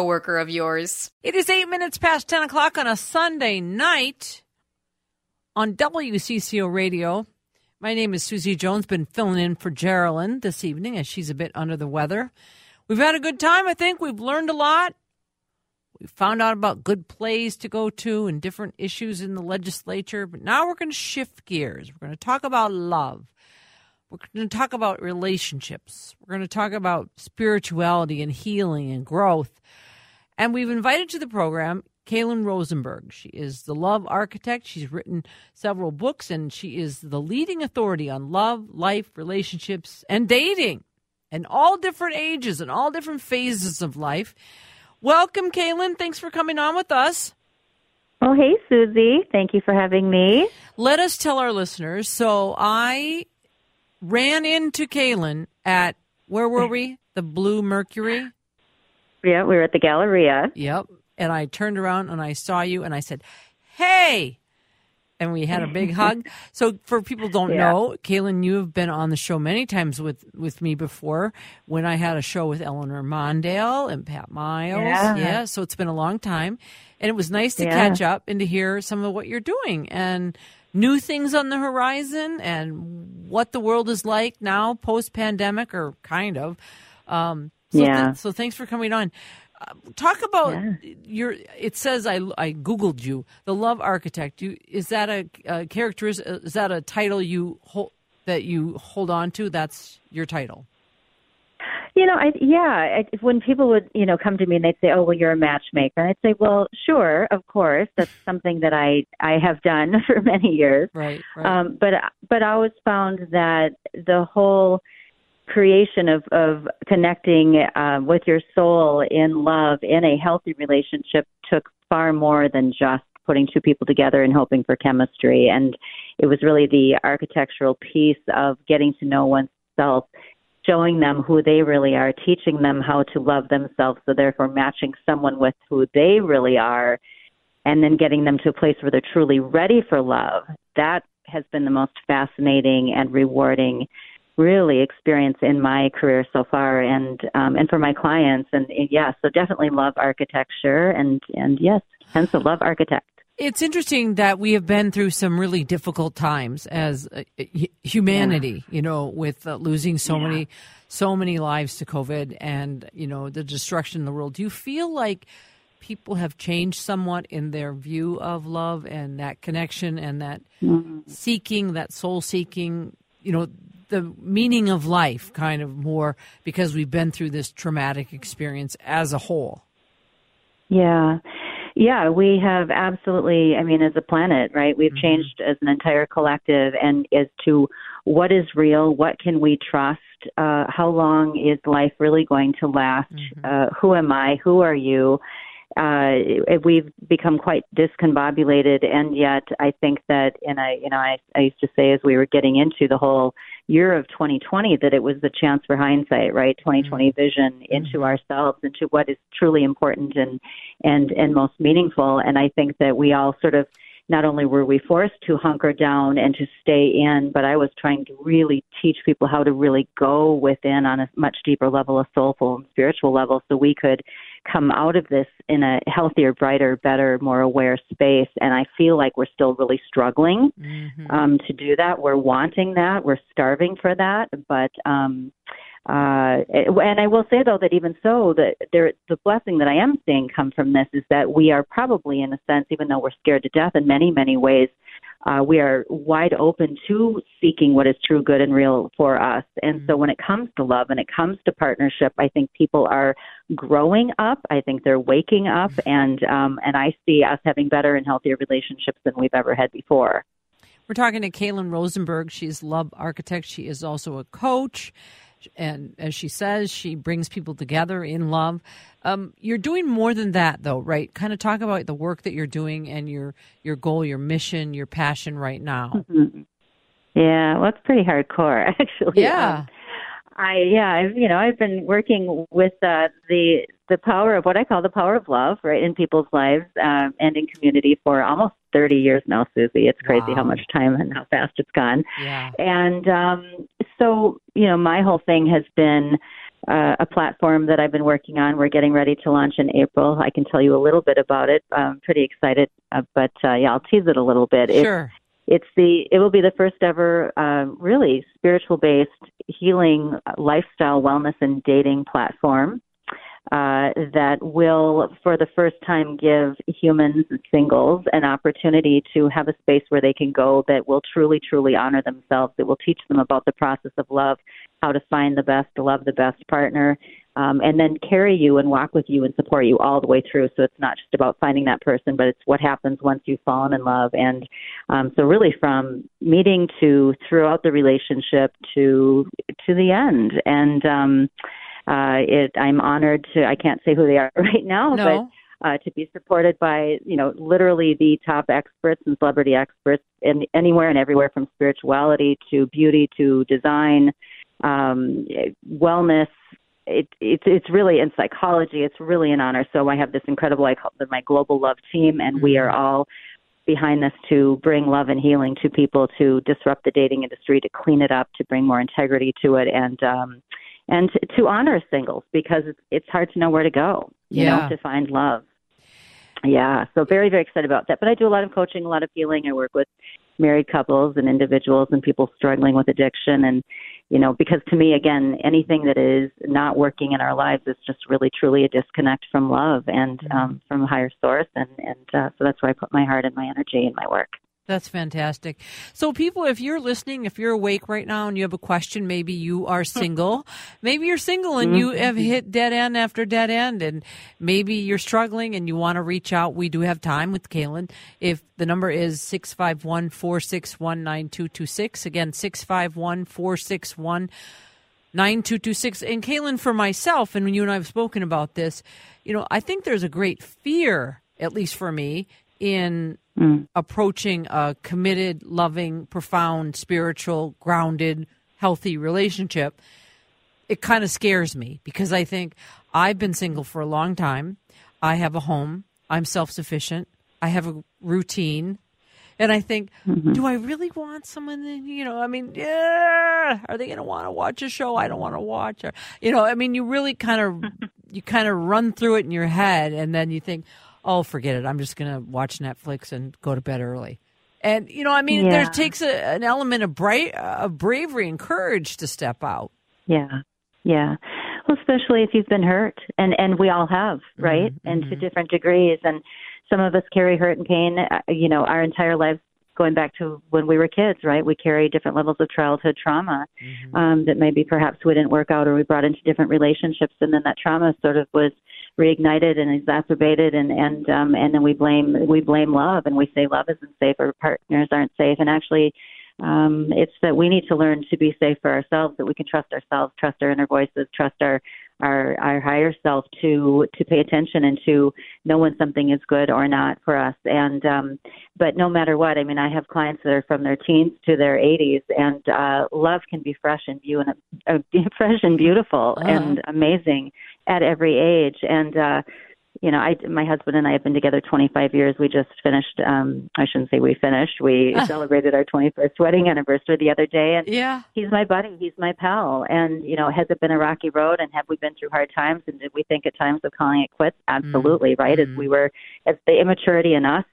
of yours. It is eight minutes past 10 o'clock on a Sunday night on WCCO Radio. My name is Susie Jones, been filling in for Geraldine this evening as she's a bit under the weather. We've had a good time, I think. We've learned a lot. We found out about good plays to go to and different issues in the legislature. But now we're going to shift gears. We're going to talk about love. We're going to talk about relationships. We're going to talk about spirituality and healing and growth. And we've invited to the program Kailen Rosenberg. She is the love architect. She's written several books and she is the leading authority on love, life, relationships, and dating and all different ages and all different phases of life. Welcome, Kailen. Thanks for coming on with us. Oh, hey, Susie. Thank you for having me. Let us tell our listeners. So I ran into Kailen at, where were we? The Bluemercury? Yeah, we were at the Galleria. Yep. And I turned around and I saw you and I said, Hey. And we had a big hug. So for people who don't Yeah. know, Kailen, you have been on the show many times with, with me before when I had a show with Eleanor Mondale and Pat Miles. Yeah. So it's been a long time. And it was nice to Yeah. catch up and to hear some of what you're doing and new things on the horizon and what the world is like now post pandemic or kind of. Um, so Yeah. th- so thanks for coming on. Uh, talk about Yeah. your. It says I I googled you, the love architect. You is that a, a characteristic? Is that a title you hold that you hold on to? That's your title. You know, I yeah, I, when people would, you know, come to me and they'd say, "Oh, well, you're a matchmaker." I'd say, "Well, sure, of course. That's something that I I have done for many years." Right. Right. Um, but but I always found that the whole creation of of connecting um, with your soul in love in a healthy relationship took far more than just putting two people together and hoping for chemistry. And it was really the architectural piece of getting to know oneself, showing them who they really are, teaching them how to love themselves, so therefore matching someone with who they really are and then getting them to a place where they're truly ready for love. That has been the most fascinating and rewarding really experience in my career so far and um and for my clients and, and yes so definitely love architecture and and yes hence the love architect it's interesting that we have been through some really difficult times as uh, hu- humanity, you know, with uh, losing so Yeah. many, so many lives to COVID and, you know, the destruction in the world. Do you feel like people have changed somewhat in their view of love and that connection and that seeking, that soul seeking, you know, the meaning of life kind of more because we've been through this traumatic experience as a whole? Yeah. Yeah, we have absolutely, I mean, as a planet, right? We've changed as an entire collective and as to what is real, what can we trust, uh, how long is life really going to last, uh, who am I, who are you? Uh, we've become quite discombobulated, and yet I think that, and I, you know, I, I used to say as we were getting into the whole year of 2020 that it was the chance for hindsight, right? 2020 vision into ourselves, into what is truly important and and and most meaningful. And I think that we all sort of not only were we forced to hunker down and to stay in, but I was trying to really teach people how to really go within on a much deeper level, a soulful and spiritual level, so we could come out of this in a healthier, brighter, better, more aware space. And I feel like we're still really struggling um, to do that. We're wanting that. We're starving for that. But um, uh, and I will say though that even so, that there, the blessing that I am seeing come from this is that we are probably, in a sense, even though we're scared to death in many, many ways, uh, we are wide open to seeking what is true, good, and real for us. And mm-hmm. so when it comes to love and it comes to partnership, I think people are growing up. I think they're waking up, mm-hmm. and um, and I see us having better and healthier relationships than we've ever had before. We're talking to Kailen Rosenberg. She's love architect. She is also a coach and as she says, she brings people together in love. Um, you're doing more than that, though, right? Kind of talk about the work that you're doing and your your goal, your mission, your passion right now. Mm-hmm. Yeah, well, it's pretty hardcore, actually. Yeah. Um, I yeah, I've you know I've been working with uh, the the power of what I call the power of love, right, in people's lives um, and in community for almost 30 years now, Susie. It's crazy wow. how much time and how fast it's gone. Yeah. And um, so, you know, my whole thing has been uh, a platform that I've been working on. We're getting ready to launch in April. I can tell you a little bit about it. I'm pretty excited, uh, but uh, yeah, I'll tease it a little bit. Sure. It's, it's the it will be the first ever uh, really spiritual based healing lifestyle wellness and dating platform uh, that will, for the first time, give humans, singles, an opportunity to have a space where they can go that will truly, truly honor themselves. That will teach them about the process of love, how to find the best, love the best partner, um, and then carry you and walk with you and support you all the way through. So it's not just about finding that person, but it's what happens once you've fallen in love. And um, so really from meeting to throughout the relationship to to the end. And um, uh, it, I'm honored to. I can't say who they are right now, no. but uh, to be supported by you know literally the top experts and celebrity experts in anywhere and everywhere from spirituality to beauty to design, um, wellness. It, it's it's really in psychology. It's really an honor. So I have this incredible. I call my global love team, and mm-hmm. we are all behind this to bring love and healing to people, to disrupt the dating industry, to clean it up, to bring more integrity to it, and um, and to, to honor singles because it's, it's hard to know where to go, you yeah. know, to find love. Yeah, so very, very excited about that. But I do a lot of coaching, a lot of healing. I work with married couples and individuals and people struggling with addiction. And, you know, because to me, again, anything that is not working in our lives is just really, truly a disconnect from love and mm-hmm. um, from a higher source. And, and uh, so that's where I put my heart and my energy in my work. That's fantastic. So, people, if you're listening, if you're awake right now and you have a question, maybe you are single, maybe you're single and you have mm-hmm. hit dead end after dead end, and maybe you're struggling and you want to reach out. We do have time with Kailen. If the number is 651 461 9226, again, 651 461 9226. And Kailen, for myself, and when you and I have spoken about this, you know, I think there's a great fear, at least for me, in mm. approaching a committed, loving, profound, spiritual, grounded, healthy relationship, it kind of scares me because I think I've been single for a long time. I have a home. I'm self sufficient. I have a routine. And I think, mm-hmm. do I really want someone? That, you know, I mean, yeah, are they going to want to watch a show I don't want to watch? Or, you know, I mean, you really kind of, you kind of run through it in your head, and then you think, oh, forget it. I'm just going to watch Netflix and go to bed early. And you know, I mean, yeah. there takes a, an element of bright, of bravery and courage to step out. Yeah, yeah. Well, especially if you've been hurt, and and we all have, mm-hmm, right? Mm-hmm. And to different degrees. And some of us carry hurt and pain, uh, you know, our entire lives going back to when we were kids, right? We carry different levels of childhood trauma mm-hmm. um, that maybe perhaps we didn't work out or we brought into different relationships, and then that trauma sort of was reignited and exacerbated and and um and then we blame we blame love and we say love isn't safe or partners aren't safe. And actually um it's that we need to learn to be safe for ourselves that we can trust ourselves trust our inner voices trust our our our higher self to to pay attention and to know when something is good or not for us and um but no matter what i mean i have clients that are from their teens to their 80s and uh love can be fresh and view and uh, fresh and beautiful uh-huh. and amazing at every age and uh you know, I my husband and I have been together 25 years. We just finished. um I shouldn't say we finished. We celebrated our 21st wedding anniversary the other day, and yeah, he's my buddy. He's my pal. And you know, has it been a rocky road? And have we been through hard times? And did we think at times of calling it quits? Absolutely, mm-hmm. right. As we were, as the immaturity in us,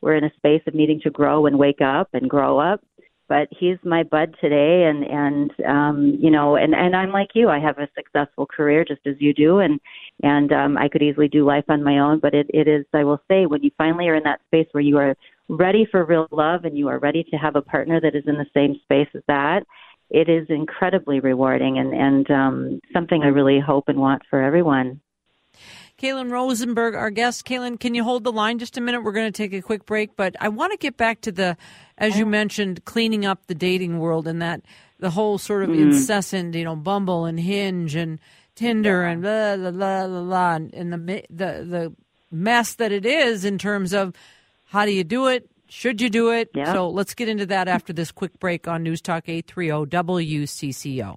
we're in a space of needing to grow and wake up and grow up. But he's my bud today and and um you know and and I'm like you. I have a successful career just as you do and and um I could easily do life on my own but it it is I will say when you finally are in that space where you are ready for real love and you are ready to have a partner that is in the same space as that it is incredibly rewarding and and um something I really hope and want for everyone Kailen Rosenberg, our guest. Kailen, can you hold the line just a minute? We're going to take a quick break, but I want to get back to the, as you mentioned, cleaning up the dating world and that the whole sort of mm. incessant, you know, Bumble and Hinge and Tinder and blah blah blah blah, blah and, and the the the mess that it is in terms of how do you do it? Should you do it? Yeah. So let's get into that after this quick break on News Talk 830 WCCO.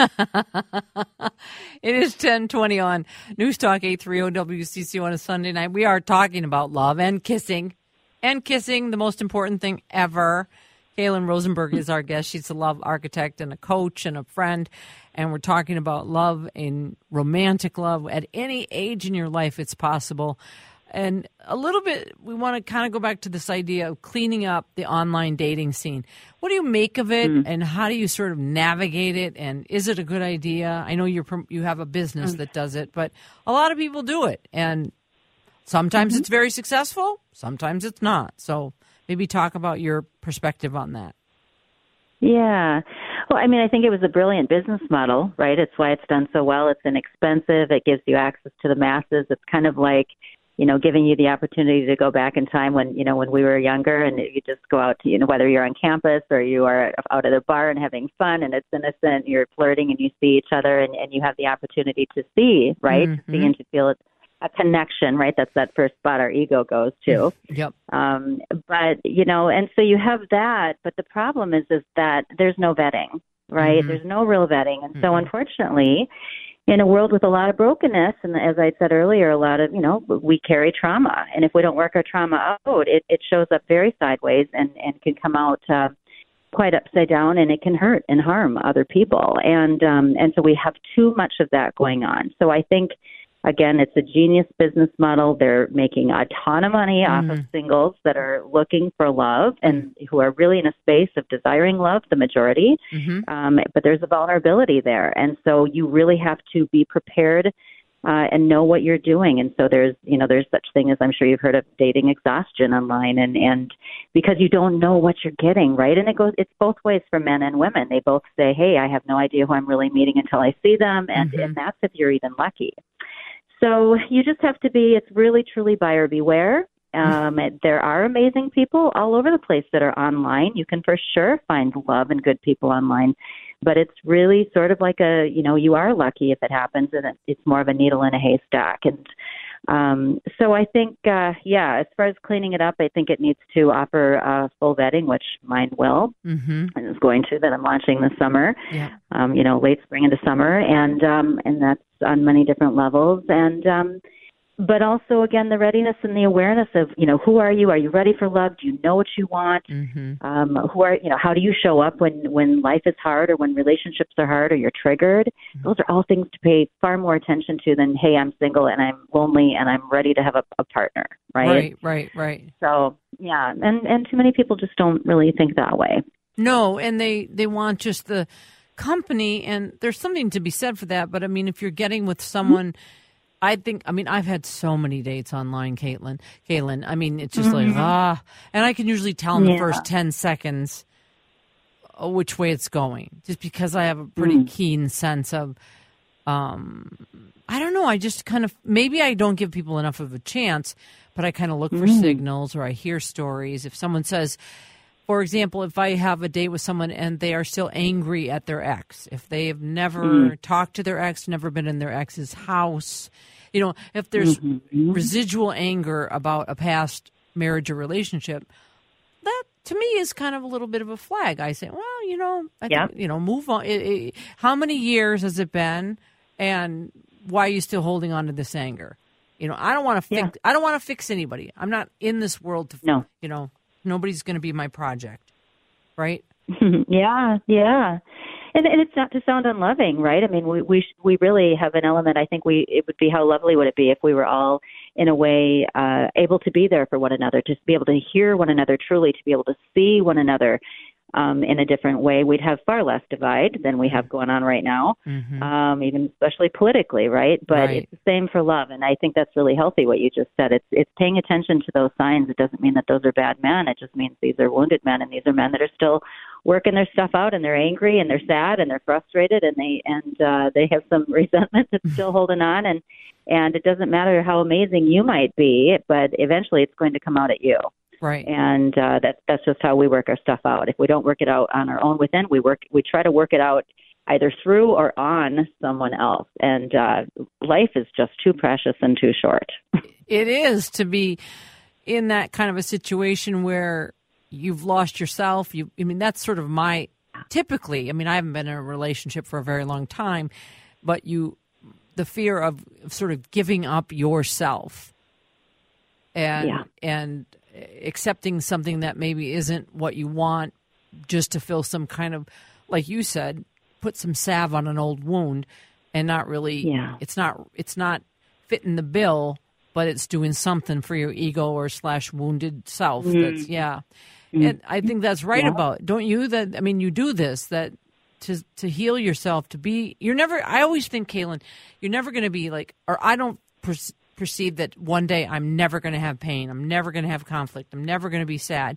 it is 1020 on News Talk 830 WCCO on a Sunday night. We are talking about love and kissing. And kissing, the most important thing ever. Kailen Rosenberg is our guest. She's a love architect and a coach and a friend. And we're talking about love and romantic love at any age in your life it's possible. And a little bit, we want to kind of go back to this idea of cleaning up the online dating scene. What do you make of it, mm. and how do you sort of navigate it? And is it a good idea? I know you're you have a business mm. that does it, but a lot of people do it, and sometimes mm-hmm. it's very successful, sometimes it's not. So maybe talk about your perspective on that. Yeah. Well, I mean, I think it was a brilliant business model, right? It's why it's done so well. It's inexpensive. It gives you access to the masses. It's kind of like you know, giving you the opportunity to go back in time when, you know, when we were younger and you just go out to, you know, whether you're on campus or you are out at a bar and having fun and it's innocent, you're flirting and you see each other and, and you have the opportunity to see, right? Mm-hmm. To see and to feel a connection, right? That's that first spot our ego goes to. Yep. Um, but, you know, and so you have that, but the problem is, is that there's no vetting, right? Mm-hmm. There's no real vetting. And mm-hmm. so unfortunately, in a world with a lot of brokenness and as i said earlier a lot of you know we carry trauma and if we don't work our trauma out it it shows up very sideways and and can come out uh, quite upside down and it can hurt and harm other people and um and so we have too much of that going on. So i think Again, it's a genius business model. They're making a ton of money mm. off of mm. singles that are looking for love and who are really in a space of desiring love, the majority. Mm-hmm. Um, but there's a vulnerability there. And so you really have to be prepared uh, and know what you're doing. And so there's, you know, there's such thing as I'm sure you've heard of dating exhaustion online, and and because you don't know what you're getting, right? And it goes, it's both ways for men and women. They both say, hey, I have no idea who I'm really meeting until I see them, and mm-hmm. and that's if you're even lucky. So you just have to be, it's really truly buyer beware. Um, there are amazing people all over the place that are online. You can for sure find love and good people online, but it's really sort of like a, you know, you are lucky if it happens and it's more of a needle in a haystack. And um, so I think, uh, yeah, as far as cleaning it up, I think it needs to offer uh, full vetting, which mine will, mm-hmm. and is going to that I'm launching this summer. Yeah. Um, you know, late spring into summer, and um, and that's on many different levels. And um, but also again the readiness and the awareness of you know who are you? Are you ready for love? Do you know what you want? Mm-hmm. Um, who are you know? How do you show up when when life is hard or when relationships are hard or you're triggered? Mm-hmm. Those are all things to pay far more attention to than hey, I'm single and I'm lonely and I'm ready to have a, a partner, right? Right, right, right. So yeah, and and too many people just don't really think that way. No, and they they want just the company, and there's something to be said for that. But I mean, if you're getting with someone. I think. I mean, I've had so many dates online, Caitlin. Caitlin. I mean, it's just like Mhm. ah, and I can usually tell in the first ten seconds uh, which way it's going, just because I have a pretty Mm. keen sense of. Um, I don't know. I just kind of maybe I don't give people enough of a chance, but I kind of look for Mm. signals or I hear stories. If someone says, for example, if I have a date with someone and they are still angry at their ex, if they have never Mm. talked to their ex, never been in their ex's house, you know, if there's Mhm. residual anger about a past marriage or relationship, that to me is kind of a little bit of a flag. I say, well, you know, I Yeah. think, you know, move on. It, it, how many years has it been, and why are you still holding on to this anger? You know, I don't want to fix. Yeah. I don't want to fix anybody. I'm not in this world to. No. You know, nobody's going to be my project, right? yeah, yeah. And, and it's not to sound unloving, right? I mean, we we sh- we really have an element. I think we it would be how lovely would it be if we were all in a way uh, able to be there for one another, to be able to hear one another truly, to be able to see one another um, in a different way. We'd have far less divide than we have going on right now, Mm-hmm. um, even especially politically, right? But Right. it's the same for love, and I think that's really healthy. What you just said, it's it's paying attention to those signs. It doesn't mean that those are bad men. It just means these are wounded men, and these are men that are still working their stuff out, and they're angry, and they're sad, and they're frustrated, and they and uh, they have some resentment that's still holding on, and and it doesn't matter how amazing you might be, but eventually it's going to come out at you Right. and uh, that's that's just how we work our stuff out. If we don't work it out on our own within, we work we try to work it out either through or on someone else. And uh, life is just too precious and too short. it is to be in that kind of a situation where you've lost yourself. You, I mean, that's sort of my typically. I mean, I haven't been in a relationship for a very long time, but you, the fear of sort of giving up yourself and Yeah. and accepting something that maybe isn't what you want, just to fill some kind of, like you said, put some salve on an old wound, and not really. Yeah. It's not. It's not fitting the bill, but it's doing something for your ego or slash wounded self. Mm. That's yeah, mm. and I think that's right Yeah. about don't you? That I mean, you do this that to to heal yourself to be. You're never. I always think, Kailen, you're never going to be like, or I don't perceive that one day I'm never going to have pain. I'm never going to have conflict. I'm never going to be sad.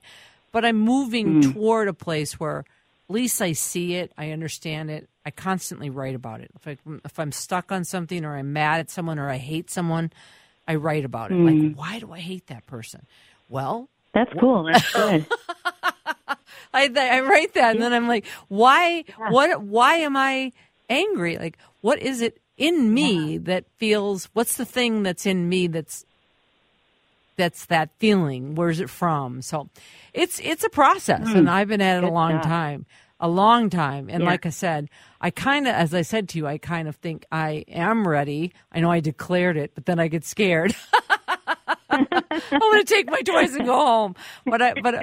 But I'm moving hmm. toward a place where at least I see it, I understand it. I constantly write about it. If I if I'm stuck on something or I'm mad at someone or I hate someone, I write about it. Like, hmm. why do I hate that person? Well, That's cool. That's good. I I write that, and then I'm like, why? What? Why am I angry? Like, what is it in me that feels? What's the thing that's in me that's that's that feeling? Where's it from? So, it's it's a process, and I've been at it a long job. time, a long time. And Yeah. like I said, I kind of, as I said to you, I kind of think I am ready. I know I declared it, but then I get scared. I'm going to take my toys and go home. But I, but,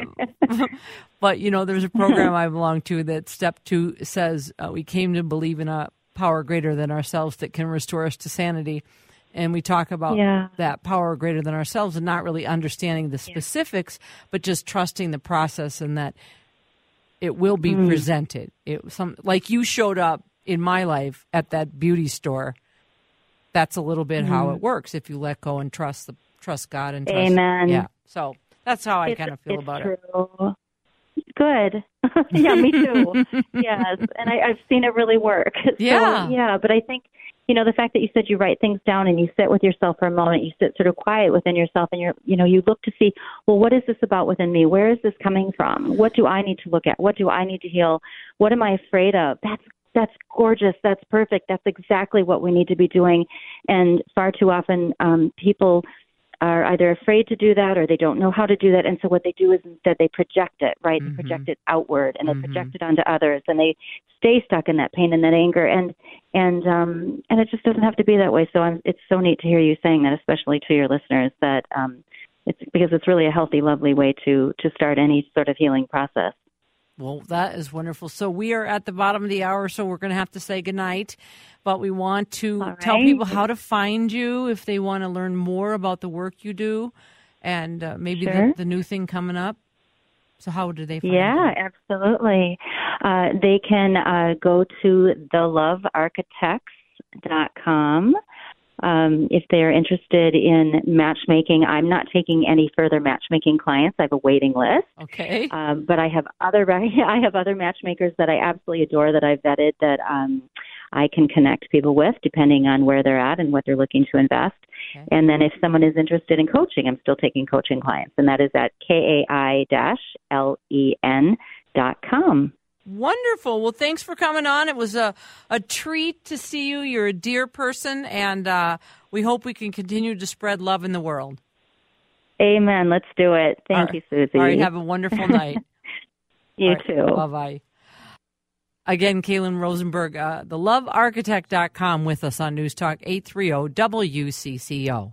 but you know, there's a program I belong to that step two says uh, we came to believe in a power greater than ourselves that can restore us to sanity. And we talk about Yeah. that power greater than ourselves and not really understanding the specifics, but just trusting the process and that it will be mm-hmm. presented. It some like you showed up in my life at that beauty store. That's a little bit how mm-hmm. it works if you let go and trust the trust God and trust. Amen. Yeah. So that's how I It's- kind of feel about it. Good. yeah, me too. yes, and I, I've seen it really work. Yeah. So, yeah, but I think you know the fact that you said you write things down and you sit with yourself for a moment, you sit sort of quiet within yourself, and you're you know you look to see well what is this about within me? Where is this coming from? What do I need to look at? What do I need to heal? What am I afraid of? That's that's gorgeous. That's perfect. That's exactly what we need to be doing. And far too often, um, people are either afraid to do that or they don't know how to do that. And so what they do is instead they project it, right? Mm-hmm. They project it outward and they project it onto others and they stay stuck in that pain and that anger and and um and it just doesn't have to be that way. So I'm it's so neat to hear you saying that, especially to your listeners, that um it's because it's really a healthy, lovely way to to start any sort of healing process. Well, that is wonderful. So we are at the bottom of the hour, so we're going to have to say goodnight. But we want to All tell people how to find you if they want to learn more about the work you do and uh, maybe Sure. the, the new thing coming up. So how do they find Yeah, you? absolutely. Uh, they can uh, go to thelovearchitects.com um, if they're interested in matchmaking. I'm not taking any further matchmaking clients. I have a waiting list. Okay. Um, but I have other I have other matchmakers that I absolutely adore that I've vetted that um, I can connect people with depending on where they're at and what they're looking to invest. Okay. And then if someone is interested in coaching, I'm still taking coaching clients, and that is at kai l e n dot com. Wonderful. Well, thanks for coming on. It was a, a treat to see you. You're a dear person, and uh, we hope we can continue to spread love in the world. Amen. Let's do it. Thank right. you, Susie. All right. Have a wonderful night. you right, too. Bye-bye. Again, Kailen Rosenberg, uh, thelovearchitect.com with us on News Talk 830 WCCO.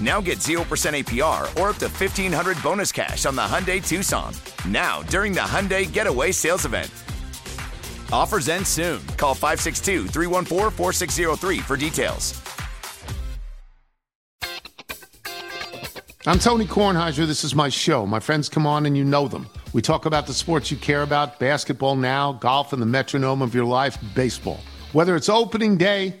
Now get 0% APR or up to 1500 bonus cash on the Hyundai Tucson. Now, during the Hyundai Getaway Sales Event. Offers end soon. Call 562 314 4603 for details. I'm Tony Kornheiser. This is my show. My friends come on and you know them. We talk about the sports you care about basketball now, golf, and the metronome of your life, baseball. Whether it's opening day,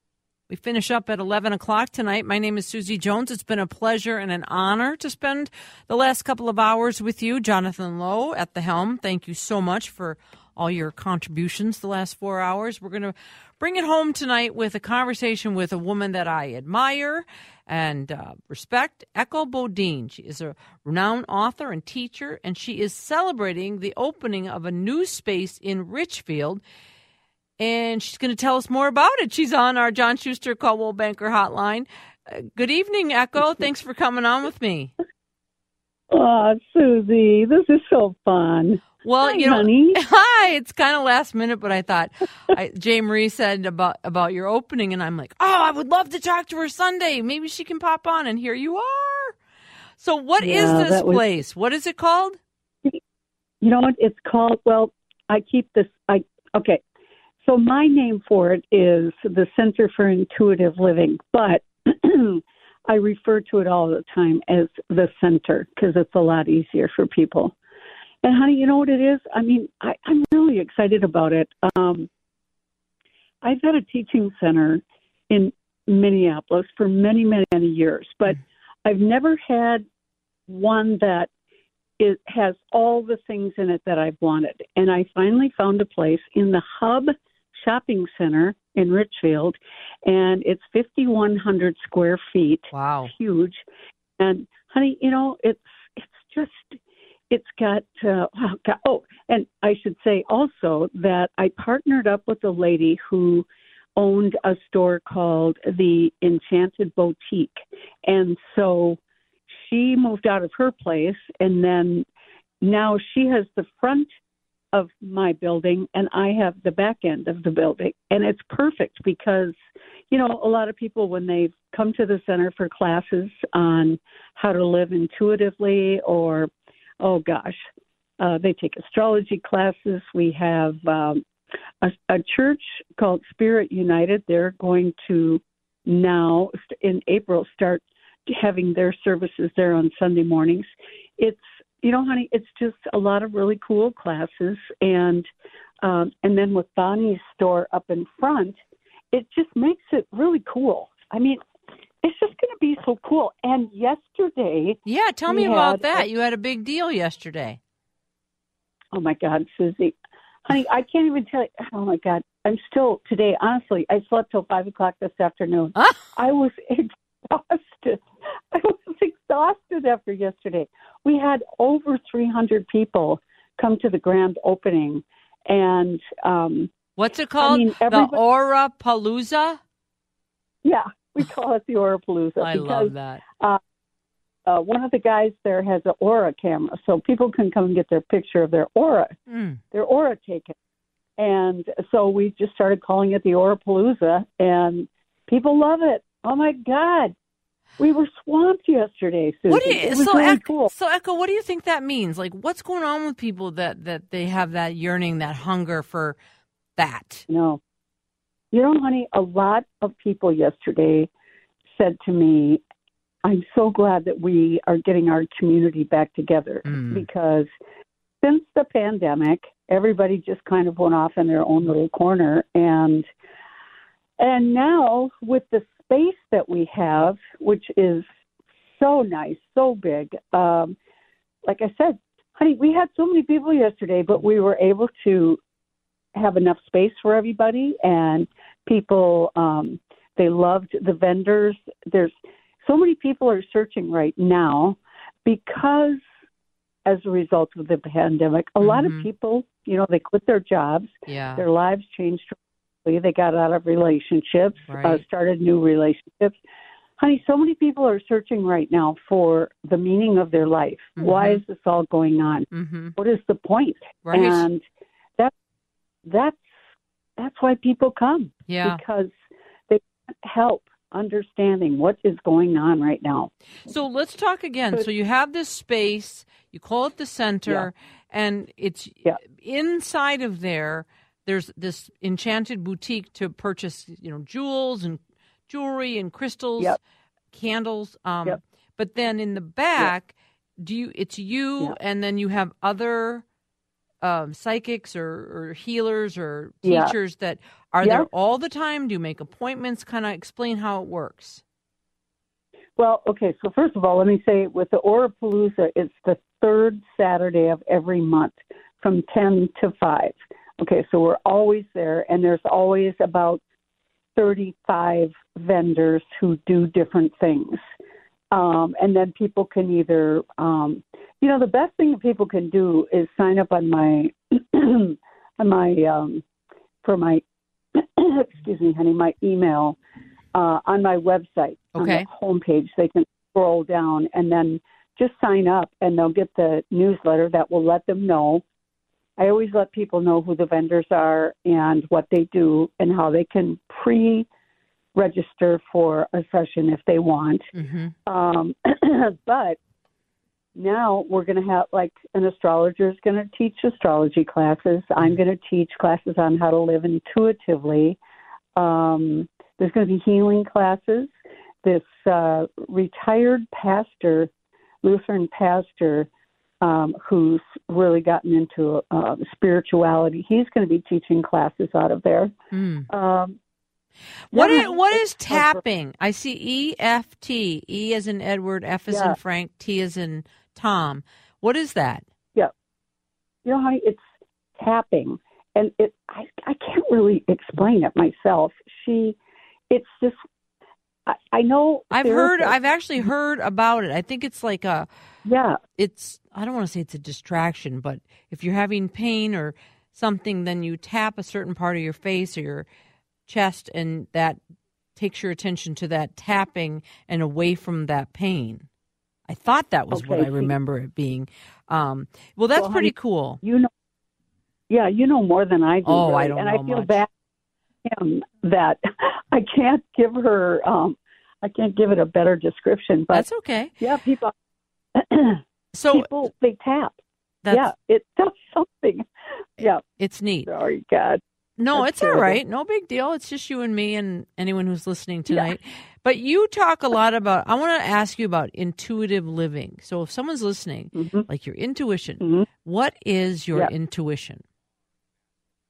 We finish up at 11 o'clock tonight. My name is Susie Jones. It's been a pleasure and an honor to spend the last couple of hours with you. Jonathan Lowe at the helm. Thank you so much for all your contributions the last four hours. We're going to bring it home tonight with a conversation with a woman that I admire and uh, respect, Echo Bodine. She is a renowned author and teacher, and she is celebrating the opening of a new space in Richfield and she's going to tell us more about it. She's on our John Schuster Coldwell Banker hotline. Uh, good evening, Echo. Thanks for coming on with me. Oh, Susie, this is so fun. Well, Hi, you know, honey. hi. It's kind of last minute, but I thought I, Jay Marie said about about your opening, and I'm like, oh, I would love to talk to her Sunday. Maybe she can pop on, and here you are. So, what is Yeah, this that was- place? What is it called? You know what it's called? Well, I keep this. I okay. So my name for it is the Center for Intuitive Living, but I refer to it all the time as the center because it's a lot easier for people. And honey, you know what it is? I mean, I, I'm really excited about it. Um, I've had a teaching center in Minneapolis for many, many, many years, but I've never had one that it has all the things in it that I've wanted. And I finally found a place in the Hub Shopping Center in Richfield, and it's 5,100 square feet. Wow, huge! And honey, you know, it's it's just it's got uh, wow, God, oh, and I should say also that I partnered up with a lady who owned a store called the Enchanted Boutique, and so she moved out of her place and then now she has the front of my building and I have the back end of the building. And it's perfect because, you know, a lot of people, when they come to the center for classes on how to live intuitively or, oh gosh, uh, they take astrology classes. We have um, a, a church called Spirit United. They're going to now, in April, start having their services there on Sunday mornings. It's you know, honey, it's just a lot of really cool classes, and um, and then with Bonnie's store up in front, it just makes it really cool. I mean, it's just going to be so cool. And yesterday, yeah, tell me about that. A, you had a big deal yesterday. Oh my God, Susie, honey, I can't even tell you. Oh my God, I'm still today. Honestly, I slept till five o'clock this afternoon. Huh? I was exhausted. I was exhausted after yesterday. We had over 300 people come to the grand opening, and um, what's it called? I mean, the Aura Palooza. Yeah, we call it the Aura Palooza. I because, love that. Uh, uh, one of the guys there has an aura camera, so people can come and get their picture of their aura, mm. their aura taken. And so we just started calling it the Aura Palooza, and people love it. Oh my God! We were swamped yesterday. Susan. What do you, so, really Echo, cool. so Echo, what do you think that means? Like, what's going on with people that that they have that yearning, that hunger for that? No, you know, honey, a lot of people yesterday said to me, "I'm so glad that we are getting our community back together mm. because since the pandemic, everybody just kind of went off in their own little corner and." And now, with the space that we have, which is so nice, so big. Um, like I said, honey, we had so many people yesterday, but we were able to have enough space for everybody, and people um, they loved the vendors. There's so many people are searching right now because as a result of the pandemic, a mm-hmm. lot of mm-hmm. people, you know, they quit their jobs, yeah. their lives changed they got out of relationships, uh, right. uh, started new relationships. Honey, so many people are searching right now for the meaning of their life. Mm-hmm. Why is this all going on? Mm-hmm. What is the point? Right. And that that's that's why people come. Yeah. Because they can't help understanding what is going on right now. So let's talk again. So you have this space, you call it the center, yeah. and it's yeah. inside of there there's this enchanted boutique to purchase, you know, jewels and jewelry and crystals, yep. candles. Um, yep. But then in the back, yep. do you? It's you, and then you have other um, psychics or, or, healers or teachers that are there all the time. Do you make appointments? Kind of explain how it works. Well, okay. So first of all, let me say with the Aurapalooza, it's the third Saturday of every month from ten to five. Okay, so we're always there, and there's always about 35 vendors who do different things. Um, and then people can either, um, you know, the best thing that people can do is sign up on my, on my, um, for my, excuse me, honey, my email uh, on my website okay. on the homepage. They can scroll down and then just sign up, and they'll get the newsletter that will let them know I always let people know who the vendors are and what they do and how they can pre register for a session if they want. Mm-hmm. Um, but now we're going to have like an astrologer is going to teach astrology classes. I'm going to teach classes on how to live intuitively. Um, there's going to be healing classes. This uh, retired pastor, Lutheran pastor, um, who's really gotten into uh, spirituality. He's going to be teaching classes out of there. Mm. Um, what is, what is tapping? I see E F T. E as in Edward, F as yeah. in Frank, T as in Tom. What is that? Yeah, you know, honey, it's tapping, and it. I I can't really explain it myself. She, it's just. I, I know. I've heard. I've actually heard about it. I think it's like a. Yeah. It's I don't want to say it's a distraction, but if you're having pain or something, then you tap a certain part of your face or your chest, and that takes your attention to that tapping and away from that pain. I thought that was okay. what I remember it being. Um, well, that's well, pretty honey, cool. You know, yeah, you know more than I do. Oh, I don't and know I feel much. bad him that I can't give her. um I can't give it a better description. But That's okay. Yeah, people. so people they tap. That's- yeah, it does something. Yeah, it's neat. Sorry, God. No, That's it's all terrible. right. No big deal. It's just you and me and anyone who's listening tonight. But you talk a lot about, I want to ask you about intuitive living. So if someone's listening, like your intuition, what is your Mm-hmm. Yeah. intuition?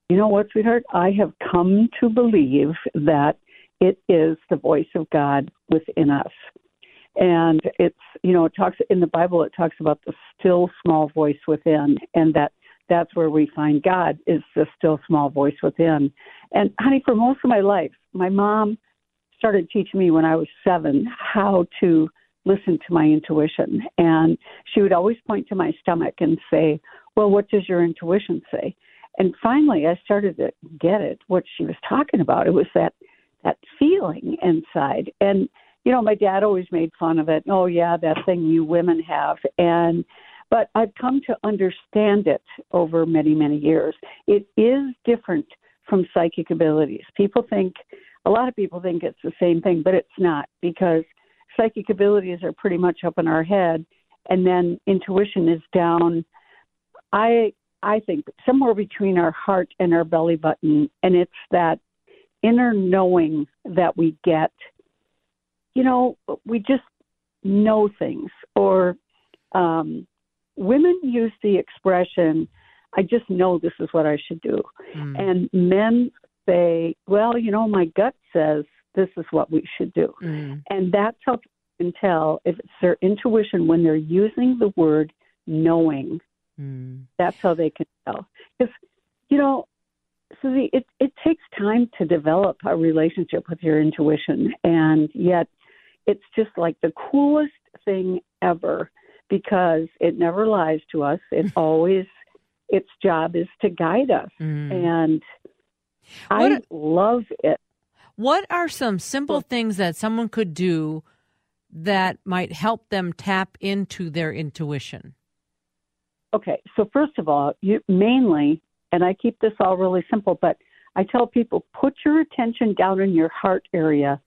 You know what, sweetheart? I have come to believe that it is the voice of God within us. And it's, you know, it talks in the Bible, it talks about the still small voice within, and that that's where we find God is the still small voice within. And honey, for most of my life, my mom started teaching me when I was seven how to listen to my intuition. And she would always point to my stomach and say, Well, what does your intuition say? And finally I started to get it, what she was talking about. It was that that feeling inside. And you know, my dad always made fun of it. Oh yeah, that thing you women have. And but I've come to understand it over many, many years. It is different from psychic abilities. People think a lot of people think it's the same thing, but it's not because psychic abilities are pretty much up in our head and then intuition is down I I think somewhere between our heart and our belly button and it's that inner knowing that we get you know we just know things or um women use the expression I just know this is what I should do Hmm. and men say well you know my gut says this is what we should do Mm. and that's how people can tell if it's their intuition when they're using the word knowing. Mm. That's how they can tell. Because, you know, Susie, it, it takes time to develop a relationship with your intuition. And yet, it's just like the coolest thing ever because it never lies to us. It always, its job is to guide us. Mm. And I love it. What are some simple things that someone could do that might help them tap into their intuition? Okay, so first of all, you mainly, and I keep this all really simple, but I tell people put your attention down in your heart area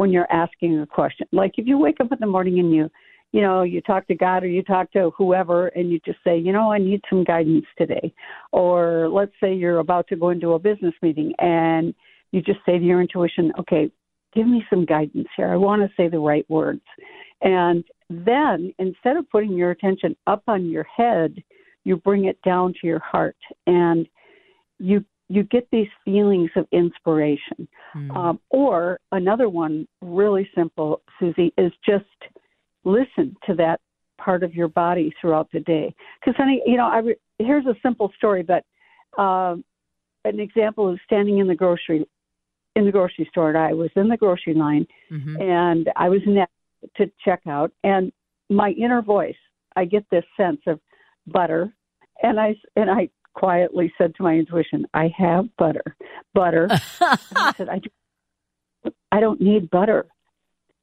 when you're asking a question. Like if you wake up in the morning and you, you know, you talk to God or you talk to whoever and you just say, you know, I need some guidance today. Or let's say you're about to go into a business meeting and you just say to your intuition, okay, give me some guidance here. I want to say the right words. And then instead of putting your attention up on your head, you bring it down to your heart and you you get these feelings of inspiration. Um, or another one, really simple, Susie, is just listen to that part of your body throughout the day. Because, honey, you know, I re- here's a simple story, but um, an example is standing in the grocery in the grocery store. And I was in the grocery line, Mm-hmm. and I was next to check out, and my inner voice, I get this sense of butter, and I and I quietly said to my intuition, "I have butter, butter." I said, "I do, I don't need butter,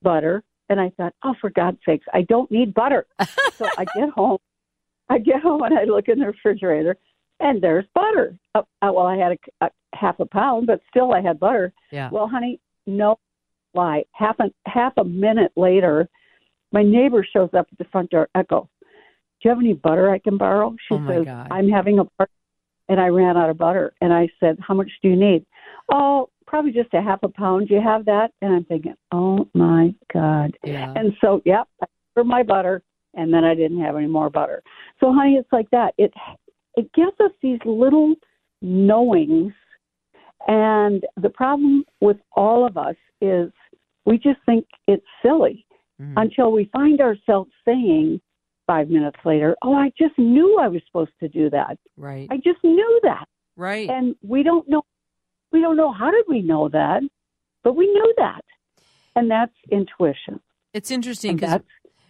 butter." And I thought, "Oh, for God's sakes, I don't need butter." so I get home, I get home, and I look in the refrigerator, and there's butter. Uh, uh, well, I had a, a half a pound, but still, I had butter. Yeah. Well, honey, no lie. Half a half a minute later, my neighbor shows up at the front door. Echo, do you have any butter I can borrow? She Oh, says, God. I'm having a party, and I ran out of butter. And I said, How much do you need? Oh, probably just a half a pound. Do you have that? And I'm thinking, Oh my God. Yeah. And so, yep, I for my butter, and then I didn't have any more butter. So, honey, it's like that. It it gives us these little knowings, and the problem with all of us is we just think it's silly mm. until we find ourselves saying five minutes later, "Oh, I just knew I was supposed to do that. Right. I just knew that." Right. And we don't know. We don't know how did we know that, but we knew that, and that's intuition. It's interesting because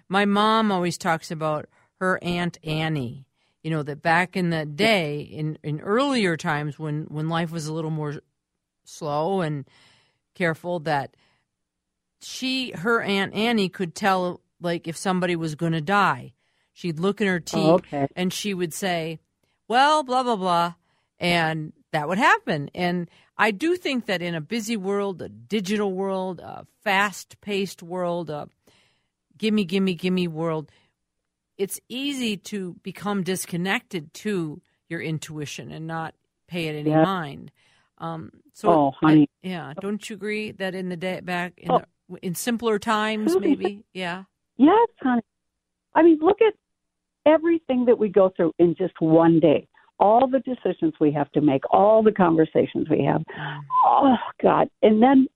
my mom always talks about her aunt Annie. You know that back in the day, in in earlier times when when life was a little more slow and careful, that she her aunt Annie could tell like if somebody was going to die. She'd look in her teeth Oh, okay. and she would say, "Well, blah blah blah." And that would happen. And I do think that in a busy world, a digital world, a fast paced world, a gimme, gimme, gimme world, it's easy to become disconnected to your intuition and not pay it any Yeah. mind. Um, so, Oh, honey. I- yeah, don't you agree that in the day back in, Oh. the, in simpler times, maybe, yeah, Yes, honey. I mean, look at everything that we go through in just one day. All the decisions we have to make, all the conversations we have. Oh, God. And then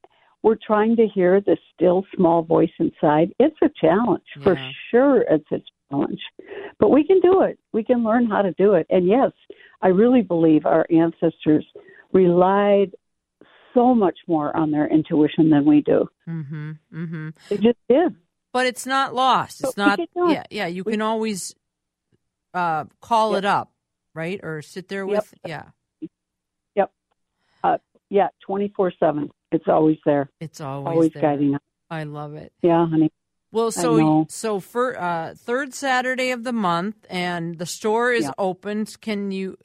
we're trying to hear the still small voice inside. It's a challenge. For sure, it's a challenge. But we can do it. We can learn how to do it. And yes, I really believe our ancestors relied so much more on their intuition than we do. mm-hmm, mm-hmm. They just did. But it's not lost. It's not. can do it. Yeah, yeah. You can always uh, call it up, right, or sit there Yep. with. Yeah, Yep. Uh, yeah, 24 7. It's always there. it's always Always there. guiding us. I love it. Yeah, honey. Well, so so for uh, third Saturday of the month, and the store is Yeah. open. Can you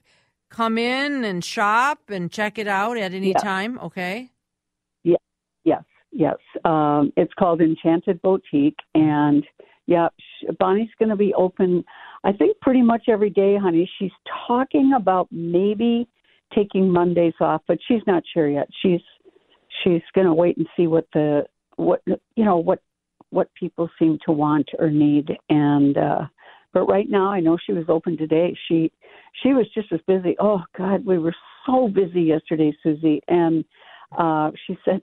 come in and shop and check it out at any Yeah. time? Okay. Yeah. Yes, yes. Um, it's called Enchanted Boutique. And yeah, Bonnie's going to be open, I think, pretty much every day, honey. She's talking about maybe taking Mondays off, but she's not sure yet. She's she's going to wait and see what the what you know what what people seem to want or need and uh but right now I know she was open today. She she was just as busy. Oh God, we were so busy yesterday, Susie. And uh she said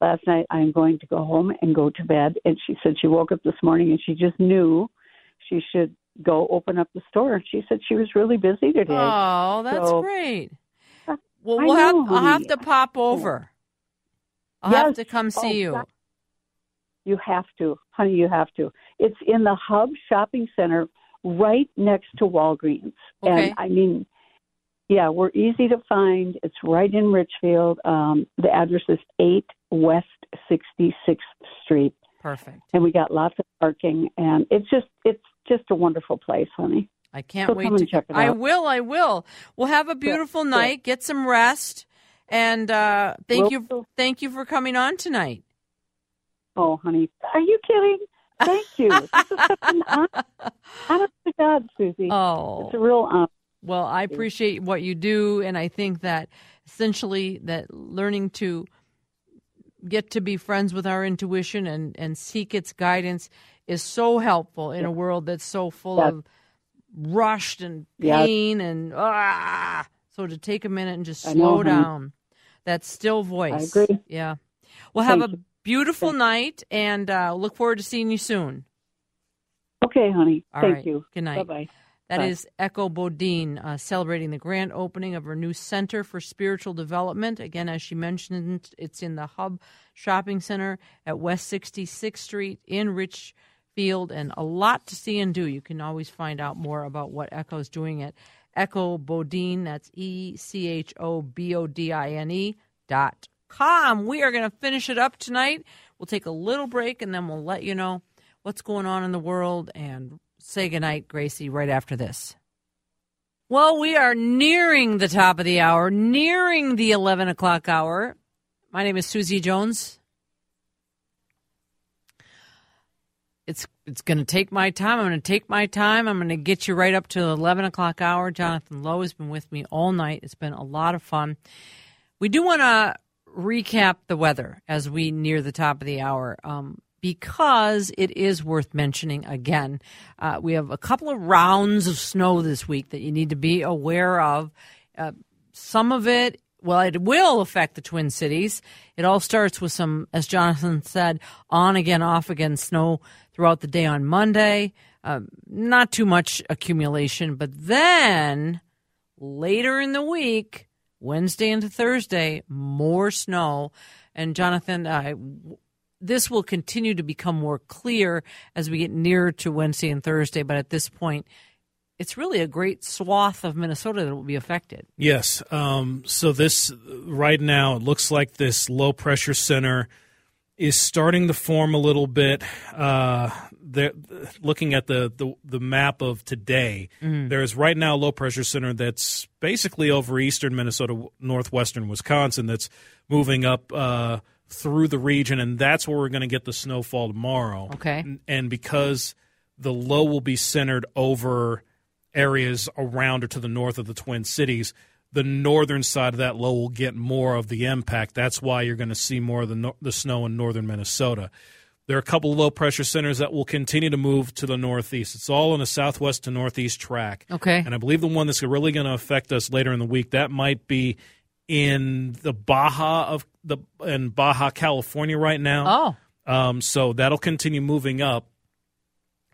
last night I'm going to go home and go to bed and she said she woke up this morning and she just knew she should go open up the store. She said she was really busy today. Oh, that's So- great. Well, I we'll have I'll have to pop over. I'll have to come see Oh, you. God. You have to, honey. You have to. It's in the Hub Shopping Center, right next to Walgreens. Okay. And I mean, yeah, we're easy to find. It's right in Richfield. Um, the address is eight West Sixty Sixth Street, Perfect. and we got lots of parking. And it's just, it's just a wonderful place, honey. I can't So wait to check it out. I will. I will. We'll have a beautiful good. night. Get some rest, and uh, thank Will you. Thank you for coming on tonight. Oh, honey, are you kidding? Thank you. this is such an honor. To God, Susie. Oh, It's a real honor. Well, I appreciate what you do, and I think that essentially that learning to get to be friends with our intuition and, and seek its guidance is so helpful in a world that's so full Yes. of rushed and pain and ah. So to take a minute and just slow know, down, that still voice. agree. Yeah. Well, have Thank a you. beautiful night, and uh, look forward to seeing you soon. Okay, honey. All Thank right. you. Good night. Bye bye. That is Echo Bodine uh, celebrating the grand opening of her new Center for Spiritual Development. Again, as she mentioned, it's in the Hub Shopping Center at West 66th Street in Richfield, and a lot to see and do. You can always find out more about what Echo's doing at Echo Bodine. That's E C H O B O D I N E dot com. We are going to finish it up tonight. We'll take a little break, and then we'll let you know what's going on in the world and say goodnight, Gracie, right after this. Well, we are nearing the top of the hour, nearing the 11 o'clock hour. My name is Susie Jones. It's it's going to take my time. I'm going to take my time. I'm going to get you right up to the 11 o'clock hour. Jonathan Lowe has been with me all night. It's been a lot of fun. We do want to recap the weather as we near the top of the hour. Um, because it is worth mentioning again. Uh, we have a couple of rounds of snow this week that you need to be aware of. Uh, some of it, well, it will affect the Twin Cities. It all starts with some, as Jonathan said, on again, off again snow throughout the day on Monday. Uh, not too much accumulation, but then later in the week, Wednesday into Thursday, more snow. And Jonathan, uh, this will continue to become more clear as we get nearer to Wednesday and Thursday. But at this point, it's really a great swath of Minnesota that will be affected. Yes. Um, so this right now, it looks like this low pressure center is starting to form a little bit. Uh, looking at the, the, the map of today. Mhm. There is right now a low pressure center that's basically over eastern Minnesota, northwestern Wisconsin, that's moving up uh, through the region, and that's where we're going to get the snowfall tomorrow. Okay. And- and because the low will be centered over areas around or to the north of the Twin Cities, the northern side of that low will get more of the impact. That's why you're going to see more of the, no- the snow in northern Minnesota. There are a couple of low pressure centers that will continue to move to the northeast. It's all on a southwest to northeast track. Okay. And I believe the one that's really going to affect us later in the week that might be in the Baja of the in Baja California right now. Oh. Um, so that'll continue moving up,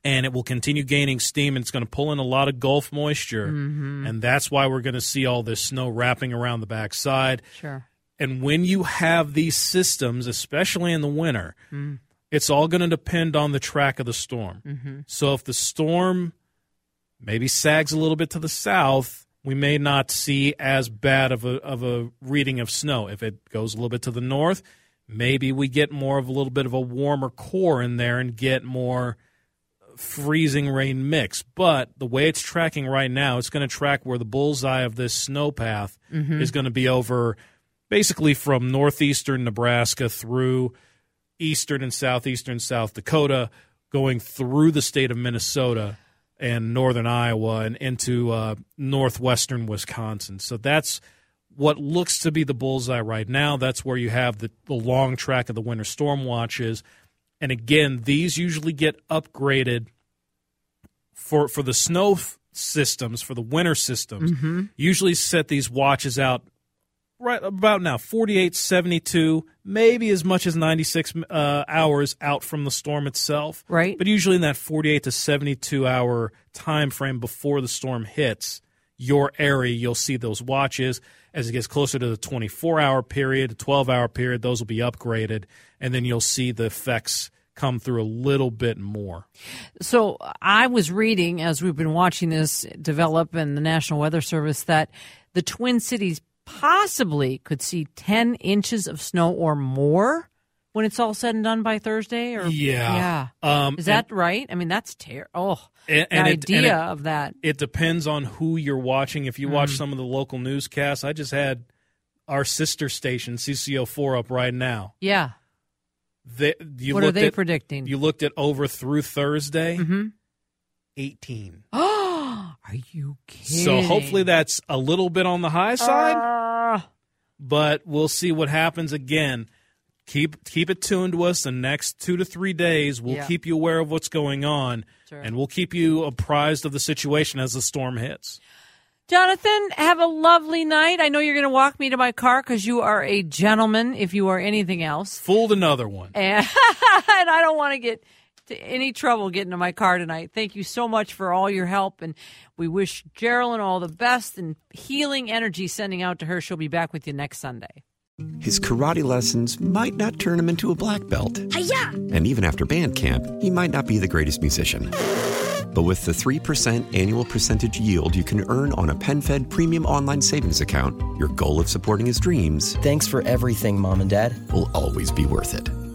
and it will continue gaining steam. And it's going to pull in a lot of Gulf moisture, Mhm. and that's why we're going to see all this snow wrapping around the backside. Sure. And when you have these systems, especially in the winter, Mm. it's all going to depend on the track of the storm. Mhm. So if the storm maybe sags a little bit to the south, we may not see as bad of a of a reading of snow. If it goes a little bit to the north, maybe we get more of a little bit of a warmer core in there and get more freezing rain mix. But the way it's tracking right now, it's going to track where the bullseye of this snow path Mhm. is going to be over basically from northeastern Nebraska through eastern and southeastern South Dakota, going through the state of Minnesota and northern Iowa and into uh, northwestern Wisconsin. So that's what looks to be the bullseye right now. That's where you have the, the long track of the winter storm watches. And again, these usually get upgraded for for the snow f- systems, for the winter systems. Mhm. Usually set these watches out right about now 48 72 maybe as much as 96 uh, hours out from the storm itself. Right. but usually in that 48 to 72 hour time frame before the storm hits your area you'll see those watches. As it gets closer to the 24 hour period the 12 hour period those will be upgraded. And then you'll see the effects come through a little bit more. So I was reading as we've been watching this develop in the National Weather Service that the Twin Cities possibly could see 10 inches of snow or more when it's all said and done by Thursday or Yeah. Yeah. Um, Is that right? I mean that's terrible. Oh. And- the and it- idea and it- of that. It depends on who you're watching. If you watch Mm. some of the local newscasts, I just had our sister station CCO4 up right now. Yeah. They, you What are they at- predicting? You looked at over through Thursday. Mm-hmm. 18. are you kidding? So hopefully that's a little bit on the high side, Ah. But we'll see what happens again. Keep keep it tuned to us the next two to three days. We'll Yeah. keep you aware of what's going on, Sure. and we'll keep you apprised of the situation as the storm hits. Jonathan, have a lovely night. I know you're going to walk me to my car because you are a gentleman, if you are anything else. Fooled another one. And, and I don't want to get to any trouble getting to my car tonight. Thank you so much for all your help. And we wish Geraldine all the best and healing energy sending out to her. She'll be back with you next Sunday. His karate lessons might not turn him into a black belt. And even after band camp, he might not be the greatest musician. But with the 3% annual percentage yield you can earn on a PenFed premium online savings account, your goal of supporting his dreams Thanks for everything, Mom and Dad. will always be worth it.